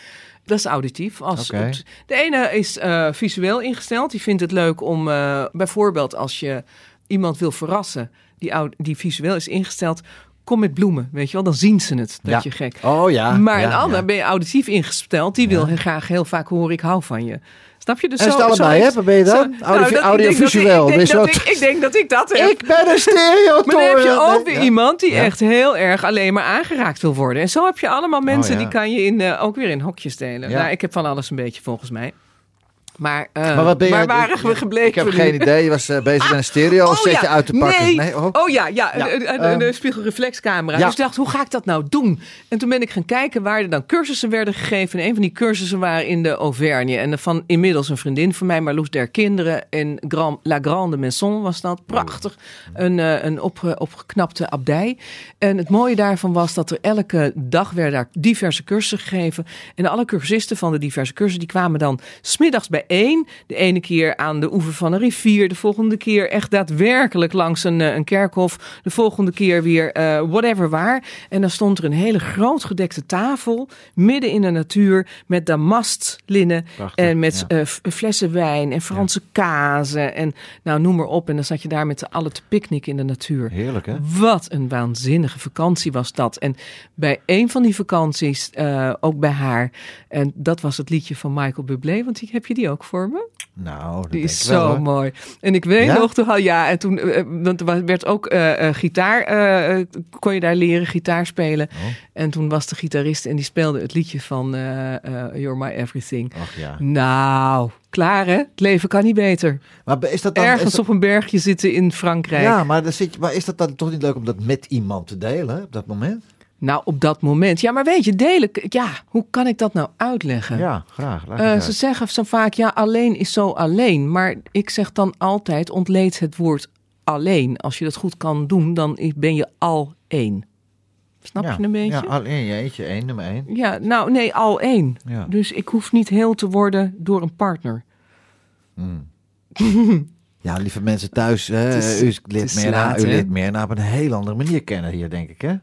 Dat is auditief. Als. De ene is visueel ingesteld. Die vindt het leuk om bijvoorbeeld als je iemand wil verrassen... Die, die visueel is ingesteld... Kom met bloemen, weet je wel? Dan zien ze het, dat Ja. je gek. Oh ja. Maar ja, een ander ja. ben je auditief ingesteld. Die wil graag heel vaak horen, ik hou van je. Snap je? Dus En is zo, allebei, hè? Wat ben je dan? zo- Audio- nou, dat- ik audiovisueel. Ik, ik, ik, denk dat ik dat heb. Ik ben een stereotoren. maar dan heb je ook weer iemand die echt heel erg alleen maar aangeraakt wil worden. En zo heb je allemaal mensen Oh, ja. die kan je in, eh, ook weer in hokjes delen. Ja. Nou, ik heb van alles een beetje volgens mij. Maar, eh, Maar wat ben je? waar waren we gebleven? Ik heb nu? geen idee. Je was eh, bezig met een stereo Oh, setje ja. uit te pakken. Nee. oh. Oh ja, ja, Ja, een, een, ehm, een spiegelreflexcamera. ja. Dus ik dacht, hoe ga ik dat nou doen? En toen ben ik gaan kijken waar er dan cursussen werden gegeven. En een van die cursussen waren in de Auvergne. En van inmiddels een vriendin van mij, Marloes der Kinderen. In Grand, La Grande Maison was dat. Prachtig. Een, eh, een op, opgeknapte abdij. En het mooie daarvan was dat er elke dag werden daar diverse cursussen gegeven. En alle cursisten van de diverse cursussen die kwamen dan smiddags bijeen. De ene keer aan de oever van een rivier. De volgende keer echt daadwerkelijk langs een, eh, een kerkhof. De volgende keer weer eh, whatever waar. En dan stond er een hele groot gedekte tafel. Midden in de natuur. Met damastlinnen. Prachtig, En met ja. eh, flessen wijn. En Franse kazen. En nou noem maar op. En dan zat je daar met z'n allen te picknicken in de natuur. Heerlijk, hè? Wat een waanzinnige vakantie was dat. En bij een van die vakanties, ook bij haar, en dat was het liedje van Michael Bublé, want die, heb je die ook voor me? Nou, dat Die is wel, zo mooi. En ik weet Ja? nog, toen, had- ja, en toen, eh, want er werd ook eh, eh, gitaar, eh, eh, kon je daar leren gitaar spelen. Oh. En toen was de gitarist en die speelde het liedje van eh, eh, You're My Everything. Ach ja. Nou, klaar hè? Het leven kan niet beter. Maar is dat dan... Ergens is dat- op een bergje zitten in Frankrijk. Ja, maar, dan zit je, maar is dat dan toch niet leuk om dat met iemand te delen hè, op dat moment? Nou, op dat moment. Ja, maar weet je, delen. Ja, hoe kan ik dat nou uitleggen? Ja, graag. Eh, ze uit. zeggen zo vaak, ja, alleen is zo alleen. Maar ik zeg dan altijd, ontleed het woord alleen. Als je dat goed kan doen, dan ben je al één. Snap ja. je een beetje? Ja, alleen je eentje, één, nummer één. Ja, nou nee, al één. Ja. Dus ik hoef niet heel te worden door een partner. Ja, lieve mensen thuis, hè, is- u leert meer na, u leert meer na op een heel andere manier kennen hier, denk ik, hè?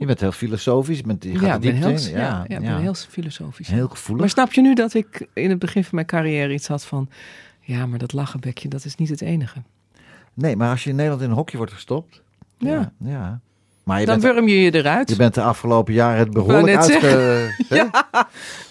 Je bent heel filosofisch, je, bent, je gaat ja, ik ben diepte heel, ja, ja, ben heel filosofisch. heel gevoelig. Maar snap je nu dat ik in het begin van mijn carrière iets had van... Ja, maar dat lachenbekje, dat is niet het enige. Nee, maar als je in Nederland in een hokje wordt gestopt. Ja. Ja. Maar je Dan bent, wurm je je eruit. je bent de afgelopen jaren het behoorlijk uitge... Ja.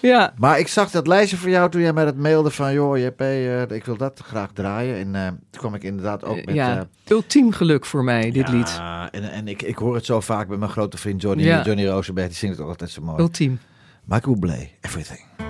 ja. Maar ik zag dat lijstje voor jou toen jij mij dat mailde van... joh, JP, eh, ik wil dat graag draaien. En eh, toen kwam ik inderdaad ook met... ja. eh, Ultiem geluk voor mij, dit ja, lied. En, en ik, ik hoor het zo vaak met mijn grote vriend Johnny, Ja. Johnny Rosenberg. Die zingt het altijd zo mooi. Ultiem. Michael Bublé, Everything.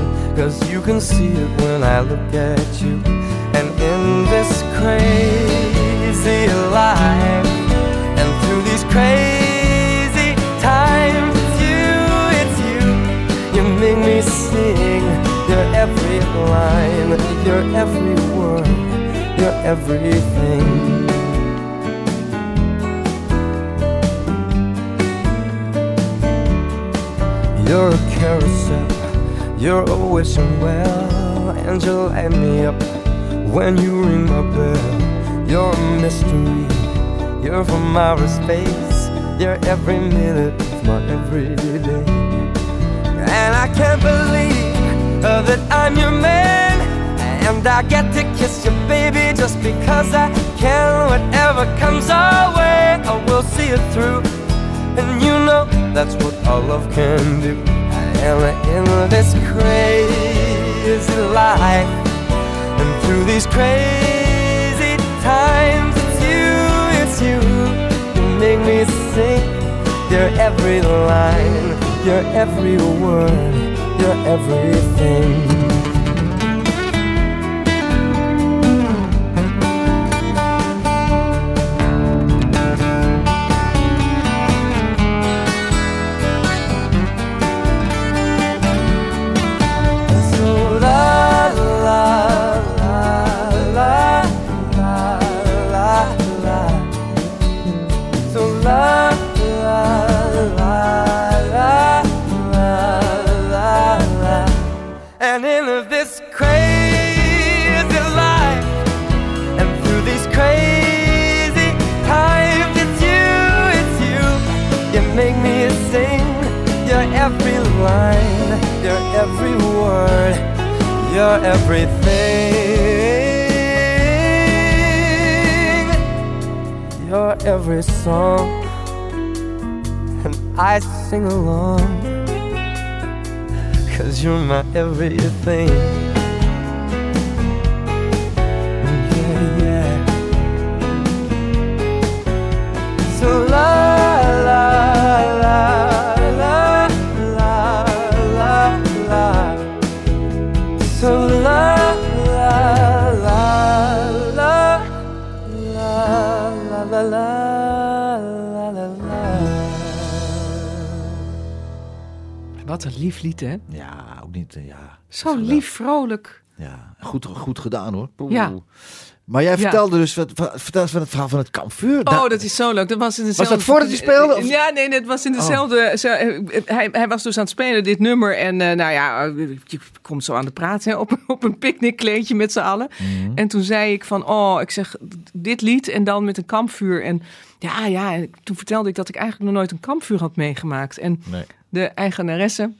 Cause you can see it when I look at you. And in this crazy life, and through these crazy times, it's you, it's you. You make me sing your every line, your every word, your everything. You're a carousel, you're a wishing well, and you light me up when you ring my bell. You're a mystery, you're from outer space, you're every minute of my everyday. And I can't believe uh, that I'm your man, and I get to kiss you, baby, just because I can. Whatever comes our way, I will see it through. And you know that's what our love can do. And in this crazy life, and through these crazy times, it's you, it's you. You make me sing your every line, your every word, your everything. Your everything, your every song, and I sing along, cause you're my everything. Wat een lief lied, hè? Ja, ook niet, eh, ja. Zo lief, vrolijk. Ja, goed, goed gedaan hoor. Poeh. Ja. Maar jij Ja. vertelde dus, wat, wat- vertel eens van het verhaal van het kampvuur. Oh, dat is zo leuk. Dat was, in dezelfde... dat voordat hij speelde, of- Ja, nee, het was in dezelfde... zo- eh, hij, hij was dus aan het spelen, dit nummer. En eh, nou ja, je komt zo aan de praat hè, op, op een picknickkleedje met z'n allen. Mhm. En toen zei ik van, oh, ik zeg dit lied en dan met een kampvuur. En ja, ja, en toen vertelde ik dat ik eigenlijk nog nooit een kampvuur had meegemaakt. En Nee. De eigenaresse,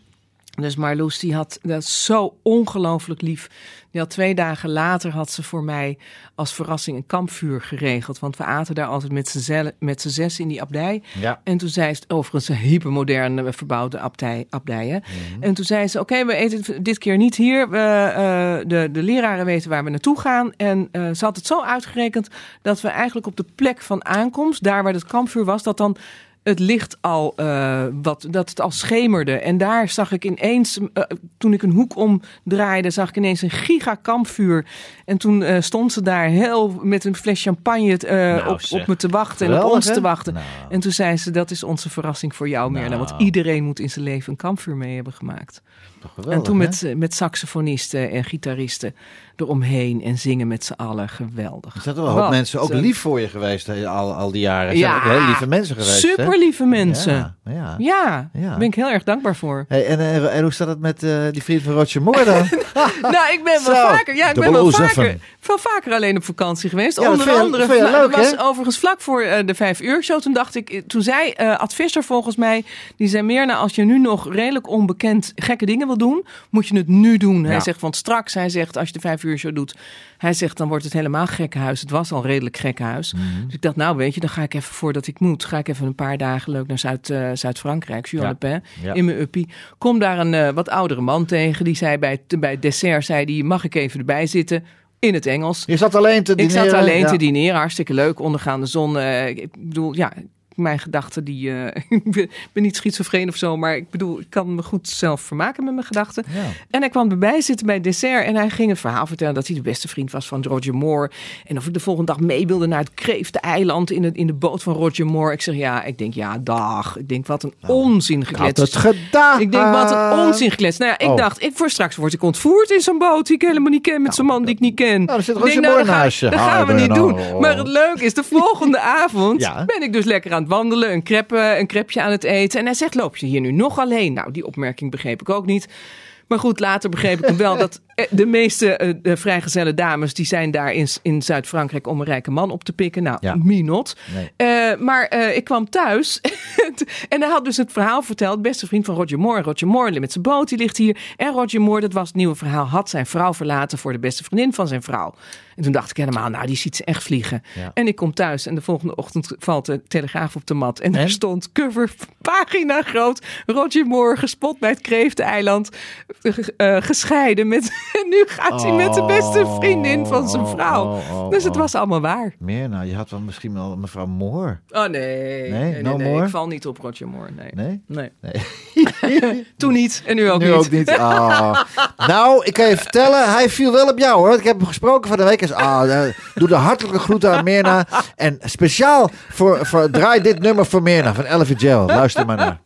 dus Marloes, die had dat zo ongelooflijk lief. Die had twee dagen later had ze voor mij als verrassing een kampvuur geregeld. Want we aten daar altijd met z'n met z'n zes in die abdij. Ja. En toen zei ze, overigens een hypermoderne verbouwde abdij, abdij hè. Mhm. En toen zei ze, oké, we eten dit keer niet hier. We, eh, de, de leraren weten waar we naartoe gaan. En eh, ze had het zo uitgerekend dat we eigenlijk op de plek van aankomst, daar waar het kampvuur was, dat dan het licht al, eh, wat, dat het al schemerde. En daar zag ik ineens, eh, toen ik een hoek omdraaide, zag ik ineens een gigakampvuur. En toen eh, stond ze daar heel met een fles champagne eh, Nou, op, op me te wachten en op ons te wachten. Nou. En toen zei ze, dat is onze verrassing voor jou, Mirna. Want Nou. iedereen moet in zijn leven een kampvuur mee hebben gemaakt. Geweldig, en toen met, eh, met saxofonisten en gitaristen eromheen en zingen met z'n allen. Geweldig. Er zijn wel hoop mensen ook lief voor je geweest al, al die jaren. Er zijn Ja, ook heel lieve mensen geweest. Super lieve mensen. Ja, ja. Ja, Ja. daar ben ik heel erg dankbaar voor. Hey, en, eh, en hoe staat het met eh, die vriend van Roger Moore dan? nou, ik ben wel Zo, vaker, ja, ik ben wel vaker, veel vaker alleen op vakantie geweest. Ja, Onder je- andere, vind je vla- leuk, dat was overigens vlak voor de vijf uur show. Toen dacht ik, toen zei eh Advisser volgens mij, die zei meer, nou, als je nu nog redelijk onbekend gekke dingen wil doen, moet je het nu doen. Hij Ja. zegt, want straks, hij zegt, als je de vijf uur show doet, hij zegt, dan wordt het helemaal gekkenhuis. Het was al redelijk gekkenhuis. Mhm. Dus ik dacht, nou, weet je, dan ga ik even voordat ik moet, ga ik even een paar dagen leuk naar Zuid, eh, Zuid-Frankrijk, Juan Ja. In mijn uppie. Kom daar een eh, wat oudere man tegen. Die zei bij, het- bij het dessert, zei die, mag ik even erbij zitten? In het Engels. Je zat alleen te Ik dineren? zat alleen Ja. te dineren, hartstikke leuk, ondergaande zon. eh, ik bedoel, ja, mijn gedachten, die, eh, ik ben- niet schizofreen of zo, maar ik bedoel, ik kan me goed zelf vermaken met mijn gedachten. Ja. En hij kwam erbij zitten bij het dessert en hij ging het verhaal vertellen dat hij de beste vriend was van Roger Moore. En of ik de volgende dag mee wilde naar het Kreefteneiland in, het, in de boot van Roger Moore. Ik zeg ja, ik denk ja, dag. Ik denk wat een onzin Had gekletst. het gedaan. Ik denk, wat een onzin gekletst. Nou ja, ik Oh. dacht, ik, voor straks word ik ontvoerd in zo'n boot die ik helemaal niet ken met zo'n man die ik niet ken. Nou, zit Roger denk, nou, dat ga- gaan we Ah, niet nou, doen. Maar het leuke is, de volgende avond Ja. ben ik dus lekker aan het wandelen, een crepe, een crepje aan het eten. En hij zegt, loop je hier nu nog alleen? Nou, die opmerking begreep ik ook niet. Maar goed, later begreep ik wel dat eh, de meeste eh, vrijgezelle dames... die zijn daar in, in Zuid-Frankrijk om een rijke man op te pikken. Nou, Ja. me not. Nee. Eh, maar ik kwam thuis en hij had dus het verhaal verteld. Beste vriend van Roger Moore. Roger Moore met zijn boot, die ligt hier. En Roger Moore, dat was het nieuwe verhaal, had zijn vrouw verlaten voor de beste vriendin van zijn vrouw. En toen dacht ik helemaal, nou, die ziet ze echt vliegen. Ja. En ik kom thuis en de volgende ochtend valt de telegraaf op de mat. En, En? er stond cover, pagina groot. Roger Moore gespot bij het Kreefteneiland. eh, gescheiden met. Nu gaat hij met de beste vriendin van zijn Oh, vrouw. oh, oh, dus het oh. was allemaal waar. Meer, nou, je had wel misschien wel mevrouw Moore. Oh nee. Nee, no more? Ik val niet op Roger Moore. Nee. Nee? Nee. Nee. Toen niet en nu ook nu niet. ook niet. Ah. nou, ik kan je vertellen, hij viel wel op jou hoor. Ik heb hem gesproken van de week. Zei, ah, eh, doe de hartelijke groeten aan Mirna. En speciaal voor, voor, draai dit nummer voor Mirna van Ella Fitzgerald. Luister maar naar.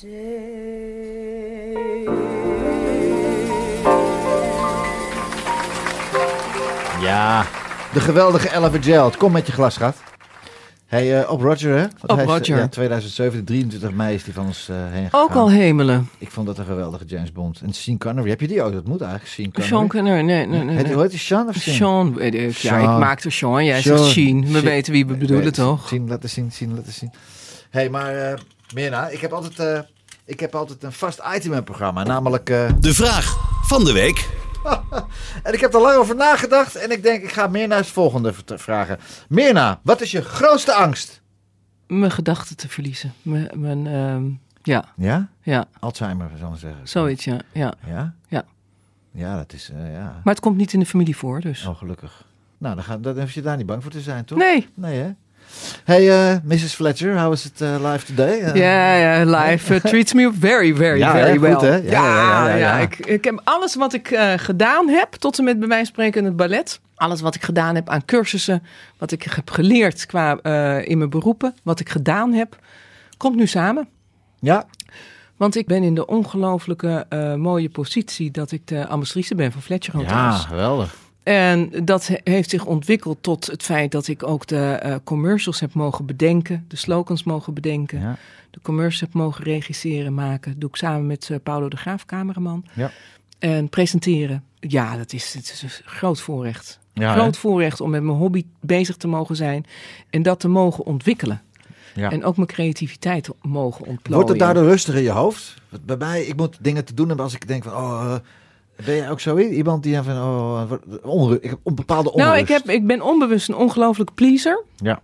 Ja, de geweldige Ella Fitzgerald. Kom met je glas, schat. Hey, eh, op Roger, hè? Op hij is, eh, Roger. Ja, 2007, 23 mei is die van ons eh, heen gegaan. Ook al hemelen. Ik vond dat een geweldige James Bond. En Sean Connery, heb je die ook? Dat moet eigenlijk, Sean Connery. Sean Connery, nee, nee, nee. Nee. heet Sean of Sean? Sean, weet ik. Ja, Sean. ik maakte Sean, jij Sean. zegt Sheen. We Sean. weten wie we bedoelen, toch? Zien, laten zien, zien, laten zien. Hé, hey, maar Mirna, ik heb altijd... eh, ik heb altijd een vast item in het programma, namelijk... eh, De vraag van de week. en ik heb er lang over nagedacht en ik denk, ik ga Mirna het volgende vragen. Mirna, wat is je grootste angst? Mijn gedachten te verliezen. Mijn, mijn ehm, ja, Ja? ja, Alzheimer, zou ik zeggen. zoiets, ja. ja. Ja? Ja. Ja, dat is, eh, ja. Maar het komt niet in de familie voor, dus. Oh, gelukkig. Nou, dan, gaan, dan hoef je daar niet bang voor te zijn, toch? Nee. Nee, hè? Hey, eh, Mrs. Fletcher, how is it uh, live today? Eh, Ja, ja, life uh, treats me very, very, Ja, very goed, well. hè? Ja, ja, ja, ja, ja. Ik, ik heb alles wat ik eh, gedaan heb, tot en met bij mij spreken het ballet. Alles wat ik gedaan heb aan cursussen, wat ik heb geleerd qua eh, in mijn beroepen, wat ik gedaan heb, komt nu samen. Ja. Want ik ben in de ongelooflijke eh, mooie positie dat ik de ambassadrice ben van Fletcher Hotels. Ja, geweldig. En dat he- heeft zich ontwikkeld tot het feit dat ik ook de eh, commercials heb mogen bedenken, de slogans mogen bedenken, Ja. de commercials heb mogen regisseren, maken. doe ik samen met eh, Paulo de Graaf, cameraman. Ja. En presenteren. Ja, dat is, het is een groot voorrecht. Ja, groot hè? voorrecht om met mijn hobby bezig te mogen zijn en dat te mogen ontwikkelen. Ja. En ook mijn creativiteit te mogen ontplooien. Wordt het daardoor rustig in je hoofd? Bij mij, ik moet dingen te doen hebben als ik denk van, oh, eh, ben jij ook zo iemand die van, oh, onru- ik heb een bepaalde onrust. Nou, ik, heb, ik ben onbewust een ongelooflijk pleaser. Ja.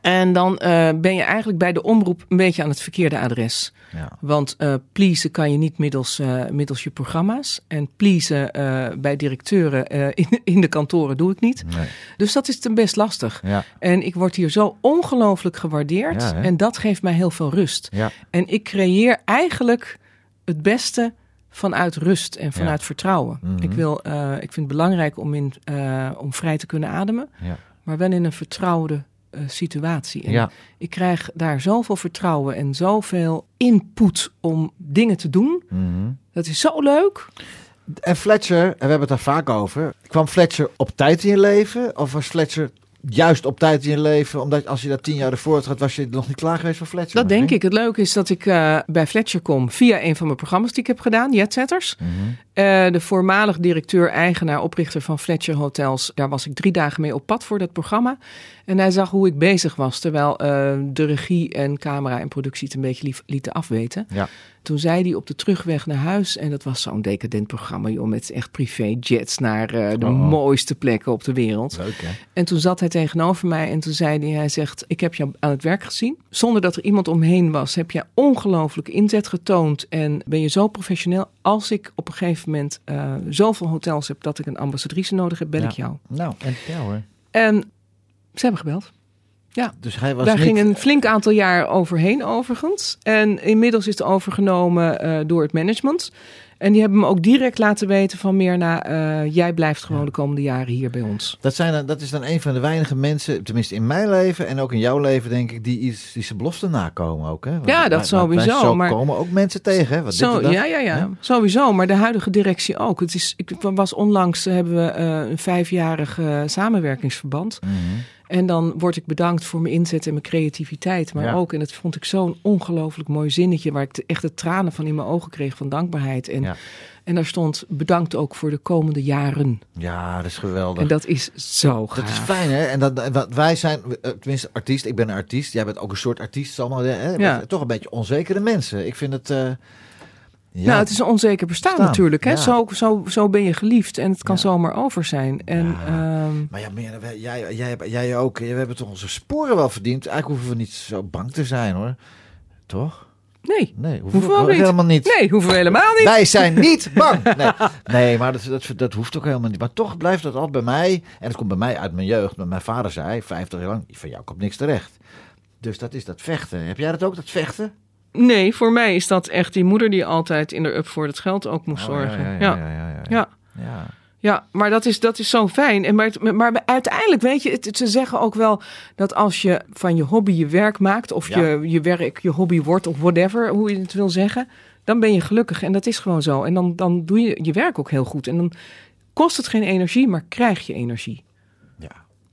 En dan eh, ben je eigenlijk bij de omroep een beetje aan het verkeerde adres. Ja. Want eh pleasen kan je niet middels, eh, middels je programma's. En pleasen bij directeuren in, in de kantoren doe ik niet. Nee. Dus dat is ten best lastig. Ja. En ik word hier zo ongelooflijk gewaardeerd. Ja, en dat geeft mij heel veel rust. Ja. En ik creëer eigenlijk het beste vanuit rust en vanuit vertrouwen. Mhm. Ik, wil, eh, ik vind het belangrijk om, in, eh, om vrij te kunnen ademen. Ja. Maar wel in een vertrouwde eh, situatie. En Ja. Ik krijg daar zoveel vertrouwen en zoveel input om dingen te doen. Mhm. Dat is zo leuk. En Fletcher, en we hebben het daar vaak over. Kwam Fletcher op tijd in je leven? Of was Fletcher juist op tijd in je leven? Omdat als je dat tien jaar ervoor had was je nog niet klaar geweest voor Fletcher? Dat denk ik. Het leuke is dat ik eh, bij Fletcher kom via een van mijn programma's die ik heb gedaan, Jetsetters. Mhm. Eh, de voormalig directeur, eigenaar, oprichter van Fletcher Hotels. Daar was ik drie dagen mee op pad voor dat programma. En hij zag hoe ik bezig was, terwijl eh, de regie en camera en productie het een beetje lief, lieten afweten. Ja. Toen zei hij op de terugweg naar huis, en dat was zo'n decadent programma, joh, met echt privéjets naar eh, de Oh. mooiste plekken op de wereld. Leuk, hè? En toen zat hij tegenover mij en toen zei hij, hij zegt, ik heb jou aan het werk gezien. Zonder dat er iemand omheen was, heb je ongelooflijke inzet getoond en ben je zo professioneel. Als ik op een gegeven moment eh, zoveel hotels heb dat ik een ambassadrice nodig heb, bel ik jou. Nou, en ja hoor. En ze hebben gebeld. Ja, Dus hij was daar niet... ging een flink aantal jaar overheen overigens. En inmiddels is het overgenomen eh, door het management. En die hebben me ook direct laten weten van Mirna, eh jij blijft gewoon de komende jaren hier bij ons. Dat, zijn, dat is dan een van de weinige mensen, tenminste in mijn leven en ook in jouw leven, denk ik, die, iets, die zijn belofte nakomen ook. Hè? Want Ja, dat sowieso, zo maar- komen ook mensen tegen. Hè? Wat Zo, dat. ja, ja, ja, Hè? sowieso. Maar de huidige directie ook. Het is, ik was onlangs eh, hebben we eh, een vijfjarig samenwerkingsverband. Mhm. En dan word ik bedankt voor mijn inzet en mijn creativiteit. Maar Ja. ook, en dat vond ik zo'n ongelooflijk mooi zinnetje... waar ik de- echt de tranen van in mijn ogen kreeg van dankbaarheid. En, Ja. en daar stond bedankt ook voor de komende jaren. Ja, dat is geweldig. En dat is zo gaaf. Dat is fijn, hè? En dat, wij zijn, eh, tenminste artiest, ik ben een artiest. Jij bent ook een soort artiest. Allemaal, hè? Ja. Toch een beetje onzekere mensen. Ik vind het... eh, ja, nou, het is een onzeker bestaan, Bestaan, natuurlijk. Hè? ja. Zo, zo, zo ben je geliefd en het kan Ja. zomaar over zijn. En, ehm, Maar ja, wij- jij, jij, jij ook. We hebben toch onze sporen wel verdiend. Eigenlijk hoeven we niet zo bang te zijn, hoor. Toch? nee, Nee, hoeven we niet. helemaal niet. Nee, hoeven we helemaal niet. Wij zijn niet bang. Nee, nee maar dat, dat, dat hoeft ook helemaal niet. Maar toch blijft dat altijd bij mij. En het komt bij mij uit mijn jeugd. Maar mijn vader zei, 50 jaar lang, van jou komt niks terecht. Dus dat is dat vechten. Heb jij dat ook, dat vechten? Nee, voor mij is dat echt die moeder die altijd in de up voor het geld ook moest Oh, zorgen. ja, ja, ja, ja, ja, ja. ja. Ja. Ja, maar dat is, dat is zo fijn. En maar, maar uiteindelijk, weet je, het, ze zeggen ook wel dat als je van je hobby je werk maakt, of je, je werk je hobby wordt, of whatever, hoe je het wil zeggen, dan ben je gelukkig. En dat is gewoon zo. En dan, dan doe je je werk ook heel goed. En dan kost het geen energie, maar krijg je energie.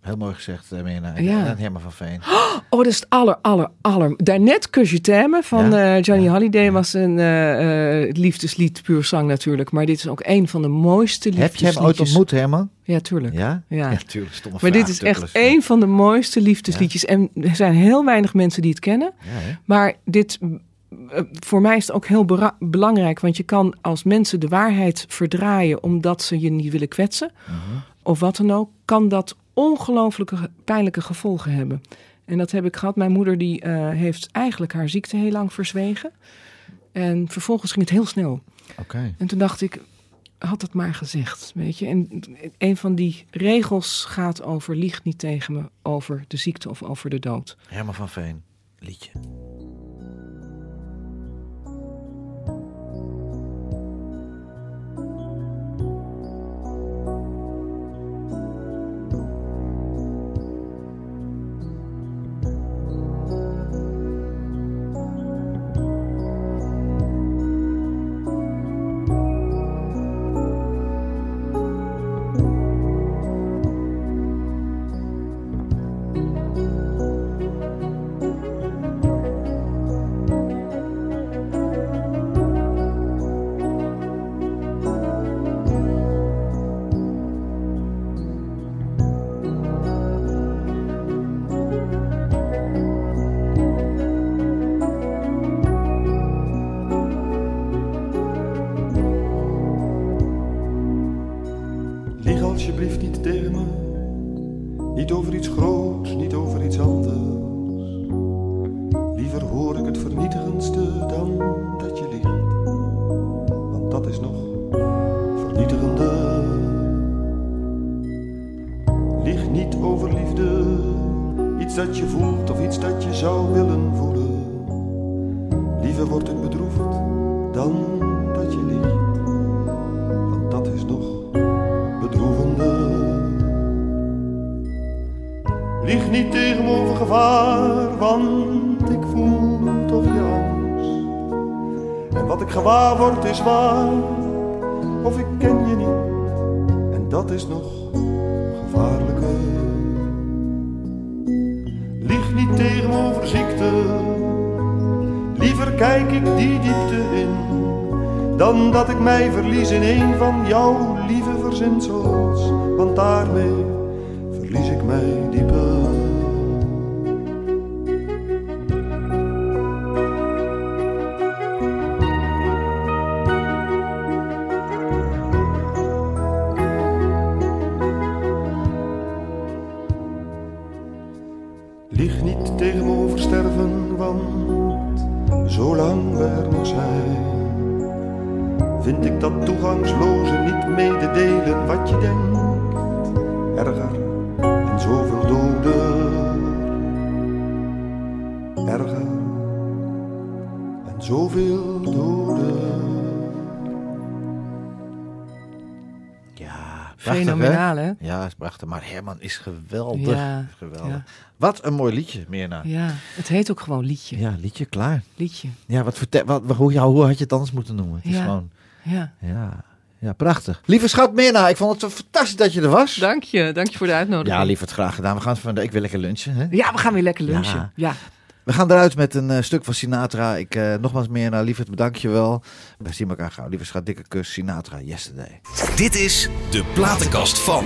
Heel mooi gezegd, eh, Mirna. En, Ja. en Herman van Veen. Oh, dat is het aller, aller, aller. Daarnet You Theme van Ja, eh, Johnny Holiday was een eh, liefdeslied, puur zang natuurlijk. Maar dit is ook een van de mooiste Heb liefdesliedjes. je hem ooit ontmoet, Herman? Ja, tuurlijk. Ja? Ja. Ja, tuurlijk. Stomme Maar dit is echt een van de mooiste liefdesliedjes. En er zijn heel weinig mensen die het kennen. Maar dit, voor mij is het ook heel belangrijk. Want je kan als mensen de waarheid verdraaien omdat ze je niet willen kwetsen. Mhm. Of wat dan ook. Kan dat ongelooflijke pijnlijke gevolgen hebben. En dat heb ik gehad. Mijn moeder die, eh, heeft eigenlijk haar ziekte heel lang verzwegen. En vervolgens ging het heel snel. Oké. En toen dacht ik, had het maar gezegd, weet je. En een van die regels gaat over, lieg niet tegen me over de ziekte of over de dood. Herman van Veen, liedje. Lieg niet tegen me over gevaar, want ik voel toch je angst. En wat ik gewaar word is waar, of ik ken je niet. En dat is nog gevaarlijker. Lieg niet tegen me over ziekte, liever kijk ik die diepte in dan dat ik mij verlies in een van jouw lieve verzinsels, want daarmee verlies ik mij is geweldig. Ja, geweldig. ja. Wat een mooi liedje, Mirna. Ja, het heet ook gewoon liedje. Ja, liedje klaar. Liedje. Ja, wat vertel, wat, hoe, ja, hoe had je het anders moeten noemen? Het is Ja. gewoon, Ja. ja, ja, prachtig. Lieve schat Mirna, ik vond het zo fantastisch dat je er was. Dank je, dank je voor de uitnodiging. Ja, lieverd, graag gedaan. We gaan van de, ik wil lekker lunchen. Hè? Ja, we gaan weer lekker lunchen. Ja. Ja. We gaan eruit met een eh, stuk van Sinatra. Ik, eh, nogmaals Mirna, lieverd, bedank je wel. We zien elkaar gauw. Lieve schat, dikke kus. Sinatra, yesterday. Dit is de platenkast van.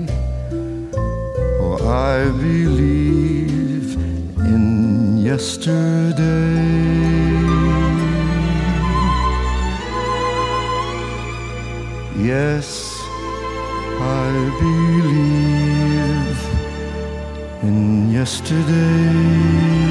I believe in yesterday. Yes, I believe in yesterday.